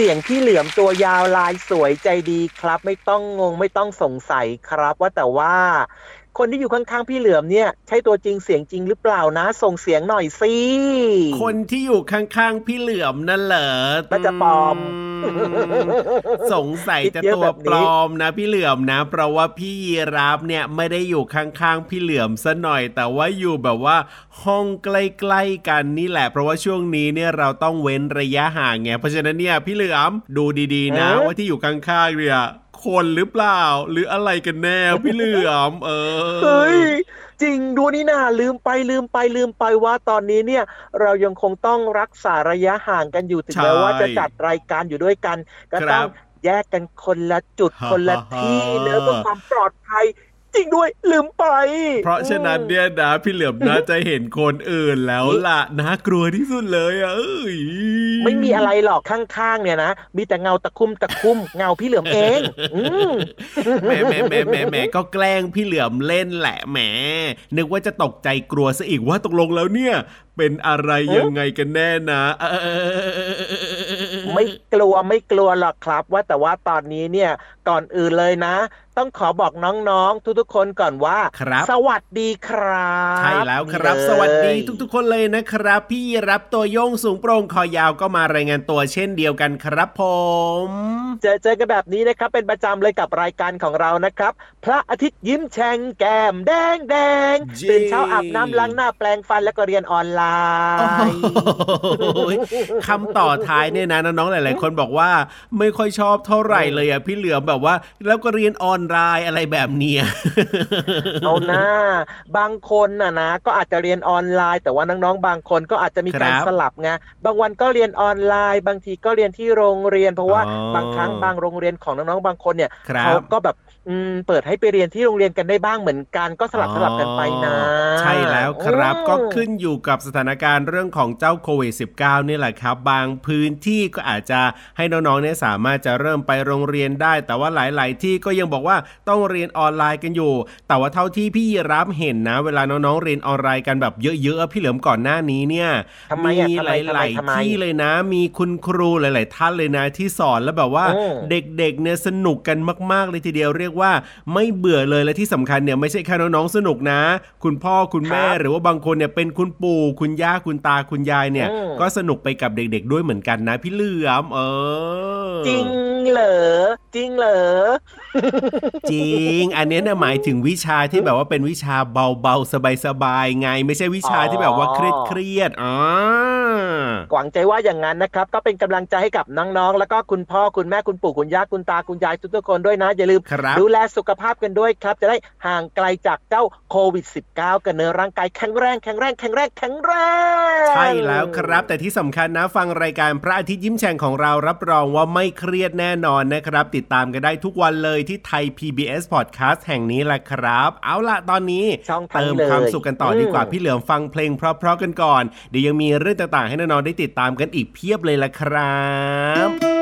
เสียงพี่เหลือมตัวยาวลายสวยใจดีครับ ไม่ต้องงงไม่ต้องสงสัยครับ ว่าแต่ว่า คนที่อยู่ข้างๆพี่เหลือมเนี่ย ใช่ตัวจริงเสียงจริงหรือเปล่านะ ส่งเสียงหน่อยสิคนที่อยู่ข้างๆพี่เหลือมนั่นเหรอน่าจะปลอมม สงสัยจะตัวปลอมนะ พี่เหลือมนะ เพราะว่าพี่ยีราฟเนี่ยไม่ได้อยู่ข้างๆพี่เหลือมซะหน่อย แต่ว่าอยู่แบบว่าห้องใกล้ๆกันนี่แหละ เพราะว่าช่วงนี้เนี่ยเราต้องเว้นระยะห่างไงเพราะฉะนั้นเนี่ยพี่เหลือมดูดีๆ นะ ว่าที่อยู่ข้างๆเนี่ยคนหรือเปล่า หรืออะไรกันแน่พี่เหลือม เออเฮ้ย จริงดูนี่นาลืมไปลืมไปลืมไปว่าตอนนี้เนี่ยเรายังคงต้องรักษาระยะห่างกันอยู่ถึงใช่แม้ว่าจะจัดรายการอยู่ด้วยกัน ก็ครับต้องแยกกันคนละจุดฮ่าคนละฮ่าที่ฮ่าเนอะเพื่อความปลอดภัยจ ริงด้วย ลืมไป เพราะฉะนั้นเนี่ยนะพี่เหลือมน่าจะเห็นคนอื่นแล้วล่ะน่ากลัวที่สุดเลยอะเอ้ยไม่มีอะไรหรอกข้างๆเนี่ยนะมีแต่เงาตะคุ่มตะคุ่มเงาพี่เหลือมเองอืมแหมแหมแหมแหมแหมก็แกล้งพี่เหลือมเล่นแหละแหมนึกว่าจะตกใจกลัวซะอีกว่าตกลงแล้วเนี่ย เป็นอะไรยังไงกันแน่นะเออไม่กลัวไม่กลัวหรอกครับ ว่าแต่ว่าตอนนี้เนี่ยก่อนอื่นเลยนะ ต้องขอบอกน้องๆ ทุกๆ คนก่อนว่าครับสวัสดีครับใช่แล้วครับนี่เลยสวัสดีทุกๆ คนเลยนะครับ พี่รับตัวโยงสูงโปร่งคอยาวก็มารายงานตัวเช่นเดียวกันครับผมเจอเจอกันแบบนี้นะครับเป็นประจำเลยกับรายการของเรานะครับ พระอาทิตย์ยิ้มแฉ่งแก้มแดงแดงจริงตื่นเช้าอาบน้ำล้างหน้าแปลงฟันแล้วก็เรียนออนไลน์โอ้ยคำต่อท้ายเนี่ยนะน้องๆหลาย ๆ คนบอกว่าไม่ค่อยชอบเท่าไหร่เลยอะพี่เหลือมแบบว่า แล้วก็เรียนออนไลน์อะไรแบบเนี้ยเอาหน้า บางคนน่ะนะ ก็อาจจะเรียนออนไลน์ แต่ว่าน้องๆบางคนก็อาจจะมีการครับสลับไงบางวันก็เรียนออนไลน์ บางทีก็เรียนที่โรงเรียน เพราะว่าอ๋อบางครั้งบางโรงเรียนของน้องๆบางคนเนี่ยครับเขาก็แบบ อืมเปิดให้ไปเรียนที่โรงเรียนกันได้บ้างเหมือนกันก็สลับสลับกันไปนะ ใช่แล้วครับอืมก็ขึ้นอยู่กับสถานการณ์เรื่องของเจ้าโควิด -19 นี่แหละครับ บางพื้นที่ก็อาจจะให้น้องๆเนี่ยสามารถจะเริ่มไปโรงเรียนได้ แต่ว่าหลาย ๆ ที่ก็ยังบอกว่าต้องเรียนออนไลน์กันอยู่ แต่ว่าเท่าที่พี่รับเห็นนะ เวลาน้องๆเรียนออนไลน์กันแบบเยอะๆพี่เหลิมก่อนหน้านี้เนี่ยทำไมอะมีทำหไมทำไมลายทำไมๆที่เลยนะ มีคุณครูหลาย ๆ ท่านเลยนะที่สอนแล้วแบบว่าอืมเด็กๆเนี่ยสนุกกันมากๆเลยทีเดียวเรียกว่าไม่เบื่อเลยและที่สำคัญเนี่ยไม่ใช่แค่น้องๆสนุกนะ คุณพ่อคุณแม่ครับหรือว่าบางคนเนี่ยเป็นคุณปู่คุณย่าคุณตาคุณยายเนี่ยอืมก็สนุกไปกับเด็กๆด้วยเหมือนกันนะพี่เหลือมเออ จริงเหรอจริงเหรอ จริง อันเนี้ยเนี่ยหมายถึงวิชาที่แบบว่าเป็นวิชาเบาๆสบายๆไง ไม่ใช่วิชาที่แบบว่าเครียดๆอ๋อหวังใจว่าอย่างนั้นนะครับ ก็เป็นกำลังใจให้กับน้องๆแล้วก็คุณพ่อคุณแม่คุณปู่คุณย่าคุณตาคุณยายทุกๆคนด้วยนะ อย่าลืมครับดูแลสุขภาพกันด้วยครับ จะได้ห่างไกลจากเจ้าโควิด -19 กันเนื้อะร่างกายแข็งแรงแข็งแรงแข็งแรงแข็งแรงใช่แล้วครับ แต่ที่สำคัญนะฟังรายการพระอาทิตย์ยิ้มแฉ่งของเรารับรองว่าไม่เครียดแน่นอนนะครับ ติดตามกันได้ทุกวันเลยที่ไทย PBS Podcast แห่งนี้แหละครับ เอาล่ะตอนนี้ช่องทางเติมเลยความสุขกันต่อดีกว่าอืมพี่เหลือมฟังเพลงเพราะๆกันก่อน เดี๋ยวยังมีเรื่องต่างๆ ให้น้องๆได้ติดตามกันอีกเพียบเลยละครับ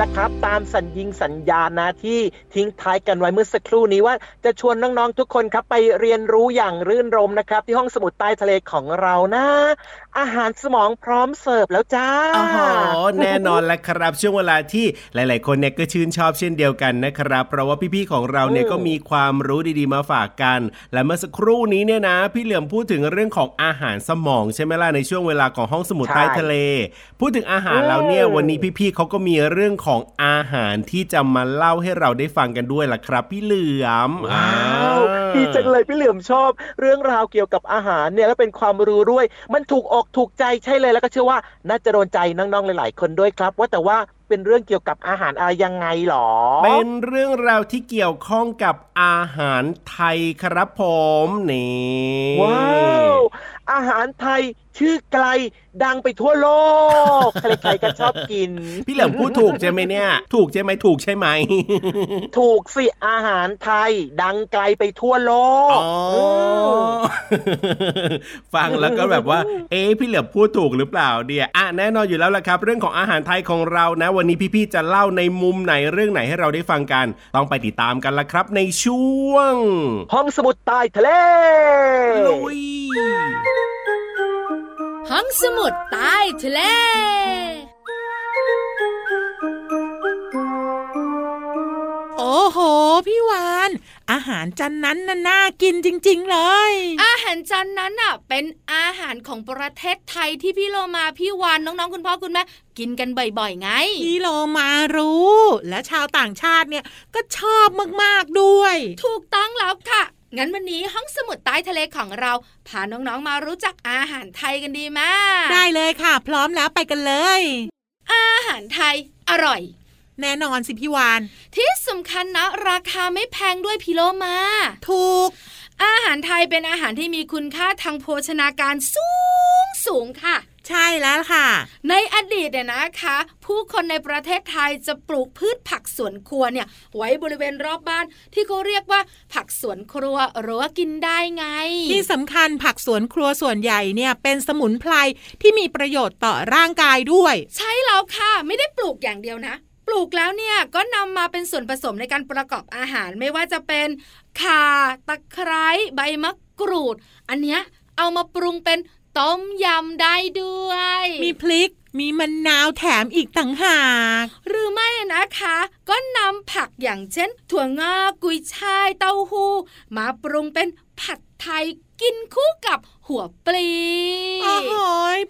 ละครับ ตามสัญญิงสัญญานะที่ทิ้งท้ายกันไว้เมื่อสักครู่นี้ว่าจะชวนน้องๆทุกคนครับไปเรียนรู้อย่างรื่นรมนะครับ ที่ห้องสมุดใต้ทะเลของเรานะ อาหารสมองพร้อมเสิร์ฟแล้วจ้าอ๋อแน่นอนแล้วครับ ช่วงเวลาที่หลาย ๆ คนเนี่ยก็ชื่นชอบเช่นเดียวกันนะครับ เพราะว่าพี่ๆของเราเนี่ยอืมก็มีความรู้ดีๆมาฝากกัน และเมื่อสักครู่นี้เนี่ยนะ พี่เหลือมพูดถึงเรื่องของอาหารสมองใช่ไหมล่ะในช่วงเวลาของห้องสมุดใต้ทะเล พูดถึงอาหารแล้วเนี่ยอืมวันนี้พี่ๆเขาก็มีเรื่องของอาหารที่จะมาเล่าให้เราได้ฟังกันด้วยล่ะครับ พี่เหลือมว้าวอ่าดีจังเลยพี่เหลือมชอบ เรื่องราวเกี่ยวกับอาหารเนี่ยและเป็นความรู้ด้วย มันถูกอกถูกใจใช่เลยแล้วก็เชื่อว่าน่าจะโดนใจน้องๆหลาย ๆ คนด้วยครับ ว่าแต่ว่าเป็นเรื่องเกี่ยวกับอาหารอะไรยังไงหรอ เป็นเรื่องราวที่เกี่ยวข้องกับอาหารไทยครับผมนี่ว้าวอาหารไทย ชื่อไกลดังไปทั่วโลก ใครๆก็ชอบกิน พี่เหลิมพูดถูกใช่ไหมเนี่ย ถูกใช่ไหมถูกใช่ไหม ถูกสิอาหารไทย ดังไกลไปทั่วโลกอ๋อฟังแล้วก็แบบว่า เอ๊ะพี่เหลือมพูดถูกหรือเปล่าเนี่ยอะแน่นอนอยู่แล้วล่ะครับ เรื่องของอาหารไทยของเรานะ วันนี้พี่ๆจะเล่าในมุมไหนเรื่องไหนให้เราได้ฟังกัน ต้องไปติดตามกันละครับ ในช่วง ห้องสมุดใต้ทะเลลุย ห้องสมุดใต้ทะเล โอ้โห พี่วาน อาหารจานนั้นน่ะน่ากินจริง ๆ เลย อาหารจานนั้นอะ เป็นอาหารของประเทศไทยที่พี่โลมาพี่วานน้องๆคุณพ่อคุณแม่กินกันบ่อยๆ ไง พี่โลมารู้ และชาวต่างชาติเนี่ยก็ชอบมากๆด้วย ถูกต้องแล้วค่ะ งั้นวันนี้ห้องสมุดใต้ทะเลของเราพาน้องๆมารู้จักอาหารไทยกันดีไหมได้เลยค่ะ พร้อมแล้วไปกันเลย อาหารไทยอร่อย แน่นอนสิพี่วาน ที่สำคัญนะ ราคาไม่แพงด้วยพี่โลมา ถูก อาหารไทยเป็นอาหารที่มีคุณค่าทางโภชนาการสูงสูงค่ะ ใช่แล้วค่ะ ในอดีตเนี่ยนะคะ ผู้คนในประเทศไทยจะปลูกพืชผักสวนครัวเนี่ยไว้บริเวณรอบบ้านที่เขาเรียกว่าผักสวนครัวหรือว่ากินได้ไง ที่สำคัญผักสวนครัวส่วนใหญ่เนี่ยเป็นสมุนไพรที่มีประโยชน์ต่อร่างกายด้วย ใช่แล้วค่ะ ไม่ได้ปลูกอย่างเดียวนะ ปลูกแล้วเนี่ยก็นำมาเป็นส่วนผสมในการประกอบอาหารไม่ว่าจะเป็นข่าตะไคร้ใบมะกรูด อันเนี้ยเอามาปรุงเป็น ต้มยำได้ด้วย มีพริกมีมะนาวแถมอีกต่างหาก หรือไม่นะคะ ก็นำผักอย่างเช่น ถั่วงอกกุยช่ายเต้าหู้ มาปรุงเป็นผัดไทยกินคู่กับ หัวปลีโอ้โห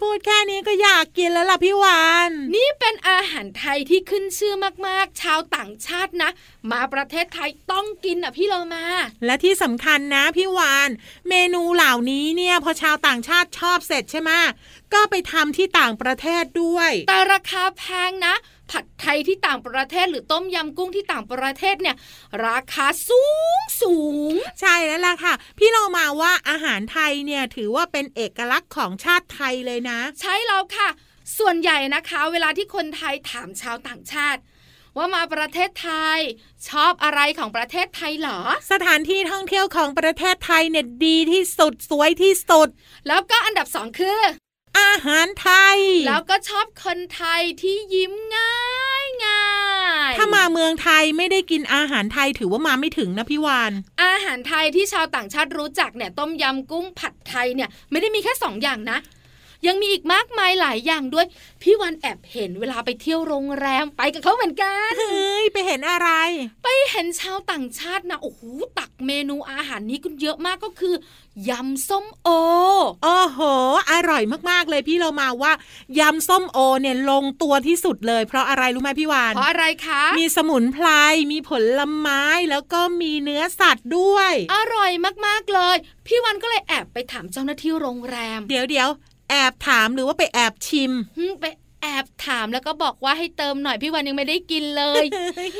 พูดแค่นี้ก็อยากกินแล้วล่ะพี่วานนี่เป็นอาหารไทยที่ขึ้นชื่อมากๆ ชาวต่างชาตินะ มาประเทศไทยต้องกินอะพี่เรามา และที่สำคัญนะพี่วาน เมนูเหล่านี้เนี่ยพอชาวต่างชาติชอบเสร็จใช่ไหมก็ไปทำที่ต่างประเทศด้วย แต่ราคาแพงนะ ผัดไทยที่ต่างประเทศหรือต้มยำกุ้งที่ต่างประเทศเนี่ย ราคาสูงสูง ใช่แล้วล่ะค่ะ พี่เรามาว่าอาหารไทยเนี่ยถือว่าเป็นเอกลักษณ์ของชาติไทยเลยนะ ใช่แล้วค่ะ ส่วนใหญ่นะคะ เวลาที่คนไทยถามชาวต่างชาติว่ามาประเทศไทย ชอบอะไรของประเทศไทยเหรอ สถานที่ท่องเที่ยวของประเทศไทยเนี่ยดีที่สุดสวยที่สุด แล้วก็อันดับสองคือ อาหารไทย แล้วก็ชอบคนไทยที่ยิ้มง่ายง่ายถ้ามาเมืองไทยไม่ได้กินอาหารไทยถือว่ามาไม่ถึงนะพี่วาน อาหารไทยที่ชาวต่างชาติรู้จักเนี่ยต้มยำกุ้งผัดไทยเนี่ยไม่ได้มีแค่สองอย่างนะ ยังมีอีกมากมายหลายอย่างด้วย พี่วันแอบเห็นเวลาไปเที่ยวโรงแรมไปกับเขาเหมือนกันเฮ้ยไปเห็นอะไร ไปเห็นชาวต่างชาตินะโอ้โหตักเมนูอาหารนี้กันเยอะมากก็คือยำส้มโอ โอ้โห อร่อยมากๆเลยพี่เรามาว่ายำส้มโอเนี่ยลงตัวที่สุดเลย เพราะอะไรรู้ไหมพี่วาน เพราะอะไรคะ มีสมุนไพร มีผลไม้ แล้วก็มีเนื้อสัตว์ด้วย อร่อยมากๆเลย พี่วันก็เลยแอบไปถามเจ้าหน้าที่โรงแรม เดี๋ยวเดี๋ยว แอบถามหรือว่าไปแอบชิมหึไปแอบถามแล้วก็บอกว่าให้เติมหน่อยพี่วันยังไม่ได้กินเลย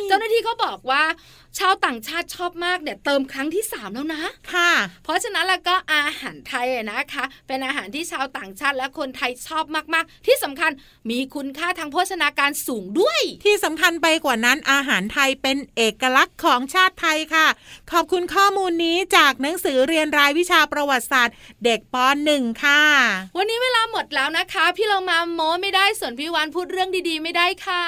เจ้าหน้าที่ก็บอกว่า ชาวต่างชาติชอบมากเนี่ยเติมครั้งที่สามแล้วนะค่ะ เพราะฉะนั้นแล้วก็อาหารไทยอะนะคะ เป็นอาหารที่ชาวต่างชาติและคนไทยชอบมากๆ ที่สำคัญมีคุณค่าทางโภชนาการสูงด้วย ที่สำคัญไปกว่านั้นอาหารไทยเป็นเอกลักษณ์ของชาติไทยค่ะ ขอบคุณข้อมูลนี้จากหนังสือเรียนรายวิชาประวัติศาสตร์ เด็กปหนึ่งค่ะ วันนี้เวลาหมดแล้วนะคะ พี่เรามาโม้ไม่ได้ส่วนพี่วานพูดเรื่องดีๆ ไม่ได้ค่ะ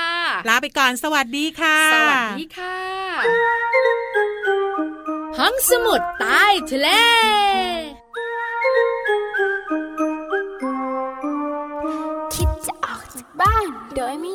ลาไปก่อนสวัสดีค่ะ สวัสดีค่ะห้องสมุดใต้ทะเลคิดจะออกจากบ้านโดยไม่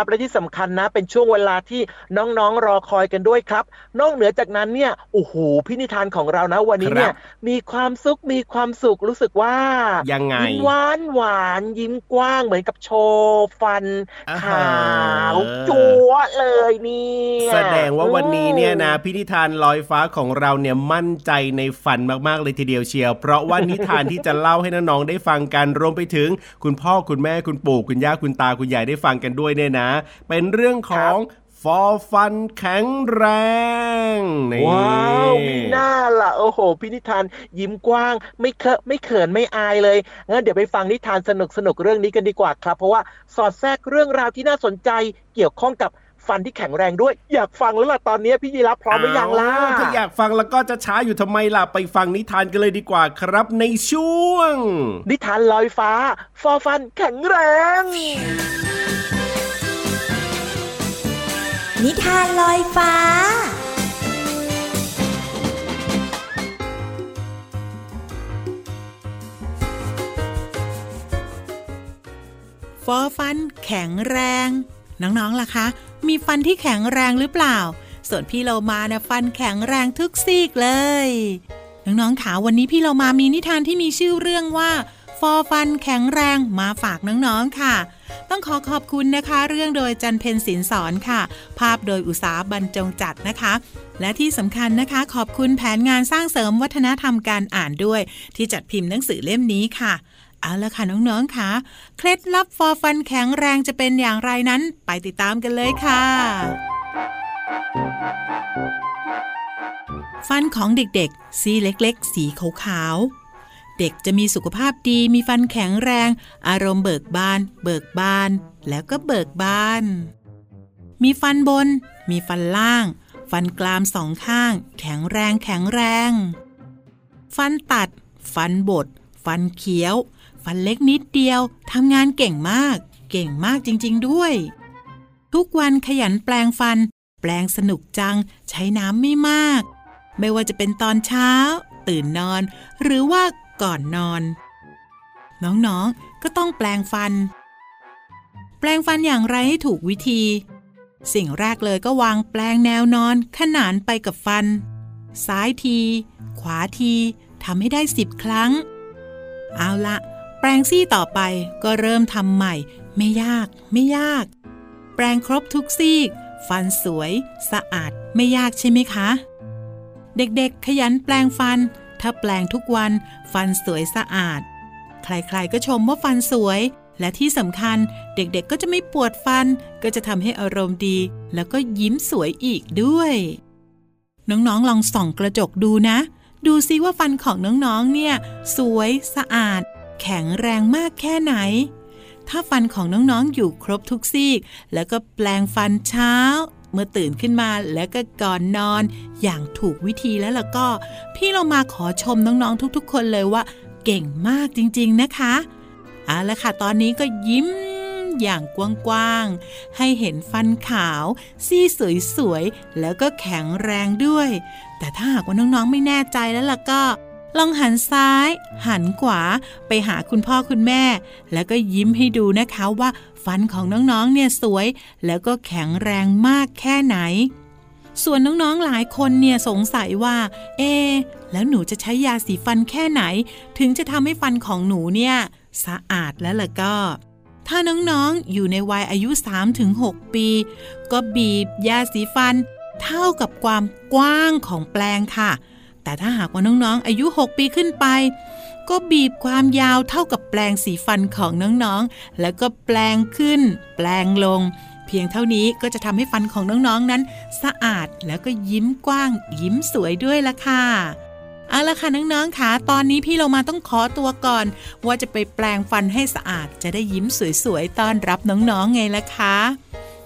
รวดเร็วครับ และที่สำคัญนะเป็นช่วงเวลาที่น้องๆรอคอยกันด้วยครับ นอกเหนือจากนั้นเนี่ยโอ้โหพินิธานของเรานะวันนี้เนี่ยมีความสุขมีความสุขรู้สึกว่ายังไงยิ้มหวานหวานยิ้มกว้างเหมือนกับโชว์ฟันอ่าขฮะาวจั๊วะเลยเนี่ยแสดงว่าวันนี้เนี่ยนะพินิธานลอยฟ้าของเราเนี่ยมั่นใจในฝันมากๆเลยทีเดียวเชียว เพราะว่านิทานที่จะเล่าให้น้องๆได้ฟังกันรวมไปถึง คุณพ่อคุณแม่คุณปู่คุณย่าคุณตาคุณยายได้ฟังกันด้วยเนี่ยนะเป็นเรื่องของฟอฟันแข็งแรงนี่ว้าวมีหน้าล่ะ โอ้โห พินิธานยิ้มกว้าง ไม่เคอะไม่เขินไม่อายเลย งั้นเดี๋ยวไปฟังนิทานสนุกสนุกๆเรื่องนี้กันดีกว่าครับ เพราะว่าสอดแทรกเรื่องราวที่น่าสนใจเกี่ยวข้องกับฟันที่แข็งแรงด้วย อยากฟังแล้วล่ะตอนนี้พี่ยีรับพร้อมหรือยังล่ะถ้าอยากฟังแล้วก็จะช้าอยู่ทำไมล่ะไปฟังนิทานกันเลยดีกว่าครับในช่วง นิทานลอยฟ้า ฟอฟันแข็งแรง นิทานลอยฟ้า ฟอฟันแข็งแรง น้องๆ ล่ะคะ มีฟันที่แข็งแรงหรือเปล่า ส่วนพี่เรามาเนี่ยฟันแข็งแรงทุกซีกเลย น้องๆขาวันนี้พี่เรามามีนิทานที่มีชื่อเรื่องว่า ฟอฟันแข็งแรงมาฝากน้องๆค่ะ ต้องขอขอบคุณนะคะ เรื่องโดยจันเพนสินสอนค่ะ ภาพโดยอุตสาบรรจงจัดนะคะ และที่สำคัญนะคะ ขอบคุณแผนงานสร้างเสริมวัฒนธรรมการอ่านด้วย ที่จัดพิมพ์หนังสือเล่มนี้ค่ะเอาละค่ะน้องๆค่ะ เคล็ดลับฟอฟันแข็งแรงจะเป็นอย่างไรนั้น ไปติดตามกันเลยค่ะ ฟันของเด็กๆสีเล็กๆ สีขาวๆ เด็กจะมีสุขภาพดีมีฟันแข็งแรง อารมณ์เบิกบาน เบิกบาน แล้วก็เบิกบาน มีฟันบน มีฟันล่าง ฟันกรามสองข้าง แข็งแรงแข็งแรง ฟันตัด ฟันบด ฟันเขียว ฟันเล็กนิดเดียวทำงานเก่งมาก เก่งมากจริง ๆ ด้วย ทุกวันขยันแปลงฟัน แปลงสนุกจัง ใช้น้ำไม่มาก ไม่ว่าจะเป็นตอนเช้า ตื่นนอน หรือว่า ก่อนนอน น้องๆ ก็ต้องแปลงฟัน แปลงฟันอย่างไรให้ถูกวิธี สิ่งแรกเลยก็วางแปลงแนวนอนขนานไปกับฟัน ซ้ายที ขวาทีทำให้ได้สิบครั้ง เอาละแปลงซี่ต่อไปก็เริ่มทำใหม่ ไม่ยาก ไม่ยาก แปลงครบทุกซีกฟันสวย สะอาดไม่ยากใช่ไหมคะ เด็กๆ ขยันแปลงฟัน ถ้าแปลงทุกวันฟันสวยสะอาด ใครๆก็ชมว่าฟันสวย และที่สำคัญเด็กๆก็จะไม่ปวดฟัน ก็จะทำให้อารมณ์ดี แล้วก็ยิ้มสวยอีกด้วย น้องๆลองส่องกระจกดูนะ ดูซิว่าฟันของน้องๆเนี่ย สวยสะอาด แข็งแรงมากแค่ไหนถ้าฟันของน้องๆ อยู่ครบทุกซีกแล้วก็แปลงฟันเช้า เมื่อตื่นขึ้นมาแล้วก็ก่อนนอนอย่างถูกวิธีแล้วล่ะก็ พี่เรามาขอชมน้องๆทุกๆ คนเลยว่า เก่งมากจริงๆนะคะเอาละค่ะตอนนี้ก็ยิ้มอย่างกว้างๆ ให้เห็นฟันขาว ซี่สวยๆ แล้วก็แข็งแรงด้วย แต่ถ้าหากว่าน้องๆ ไม่แน่ใจแล้วล่ะก็ ลองหันซ้าย หันขวาไปหาคุณพ่อคุณแม่ แล้วก็ยิ้มให้ดูนะคะว่าฟันของน้องๆเนี่ยสวย แล้วก็แข็งแรงมากแค่ไหน ส่วนน้องๆหลายคนเนี่ยสงสัยว่า เอ๊แล้วหนูจะใช้ยาสีฟันแค่ไหน ถึงจะทำให้ฟันของหนูเนี่ยสะอาดแล้วล่ะก็ถ้าน้องๆ อยู่ในวัยอายุ 3-6 ปี ก็บีบยาสีฟัน เท่ากับความกว้างของแปลงค่ะ แต่ถ้าหากว่าน้องๆ อายุ 6 ปีขึ้นไป ก็บีบความยาวเท่ากับแปลงสีฟันของน้องๆ แล้วก็แปลงขึ้น แปลงลง เพียงเท่านี้ก็จะทำให้ฟันของน้องๆ นั้น สะอาดแล้วก็ยิ้มกว้าง ยิ้มสวยด้วยละค่ะเอาละค่ะน้องๆค่ะตอนนี้พี่เรามาต้องขอตัวก่อน ว่าจะไปแปลงฟันให้สะอาดจะได้ยิ้มสวยๆต้อนรับน้องๆไงล่ะคะ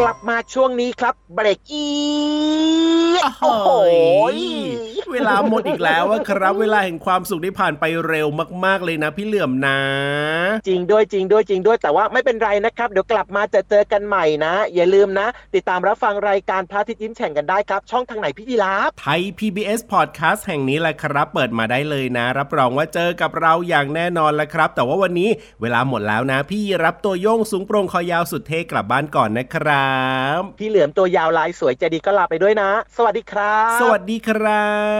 กลับมาช่วงนี้ครับ เบรกอีดโอ้โหโอ้โห เวลาหมดอีกแล้วอะครับ เวลาแห่งความสุขได้ผ่านไปเร็วมาก ๆเลยนะพี่เหลื่อมนะ จริงด้วยจริงด้วยจริงด้วยแต่ว่าไม่เป็นไรนะครับ เดี๋ยวกลับมาจะเจอกันใหม่นะ อย่าลืมนะ ติดตามรับฟังรายการพระอาทิตย์ยิ้มแฉ่งกันได้ครับ ช่องทางไหนพี่ยีราฟไทย PBS Podcast แห่งนี้แหละครับ เปิดมาได้เลยนะ รับรองว่าเจอกับเราอย่างแน่นอนแหละครับ แต่ว่าวันนี้เวลาหมดแล้วนะ พี่รับตัวโยงสูงโปรงคอยาวสุดเท่กลับบ้านก่อนนะครับ พี่เหลือมตัวยาวลายสวยใจดีก็ลาไปด้วยนะ สวัสดีครับ สวัสดีครับ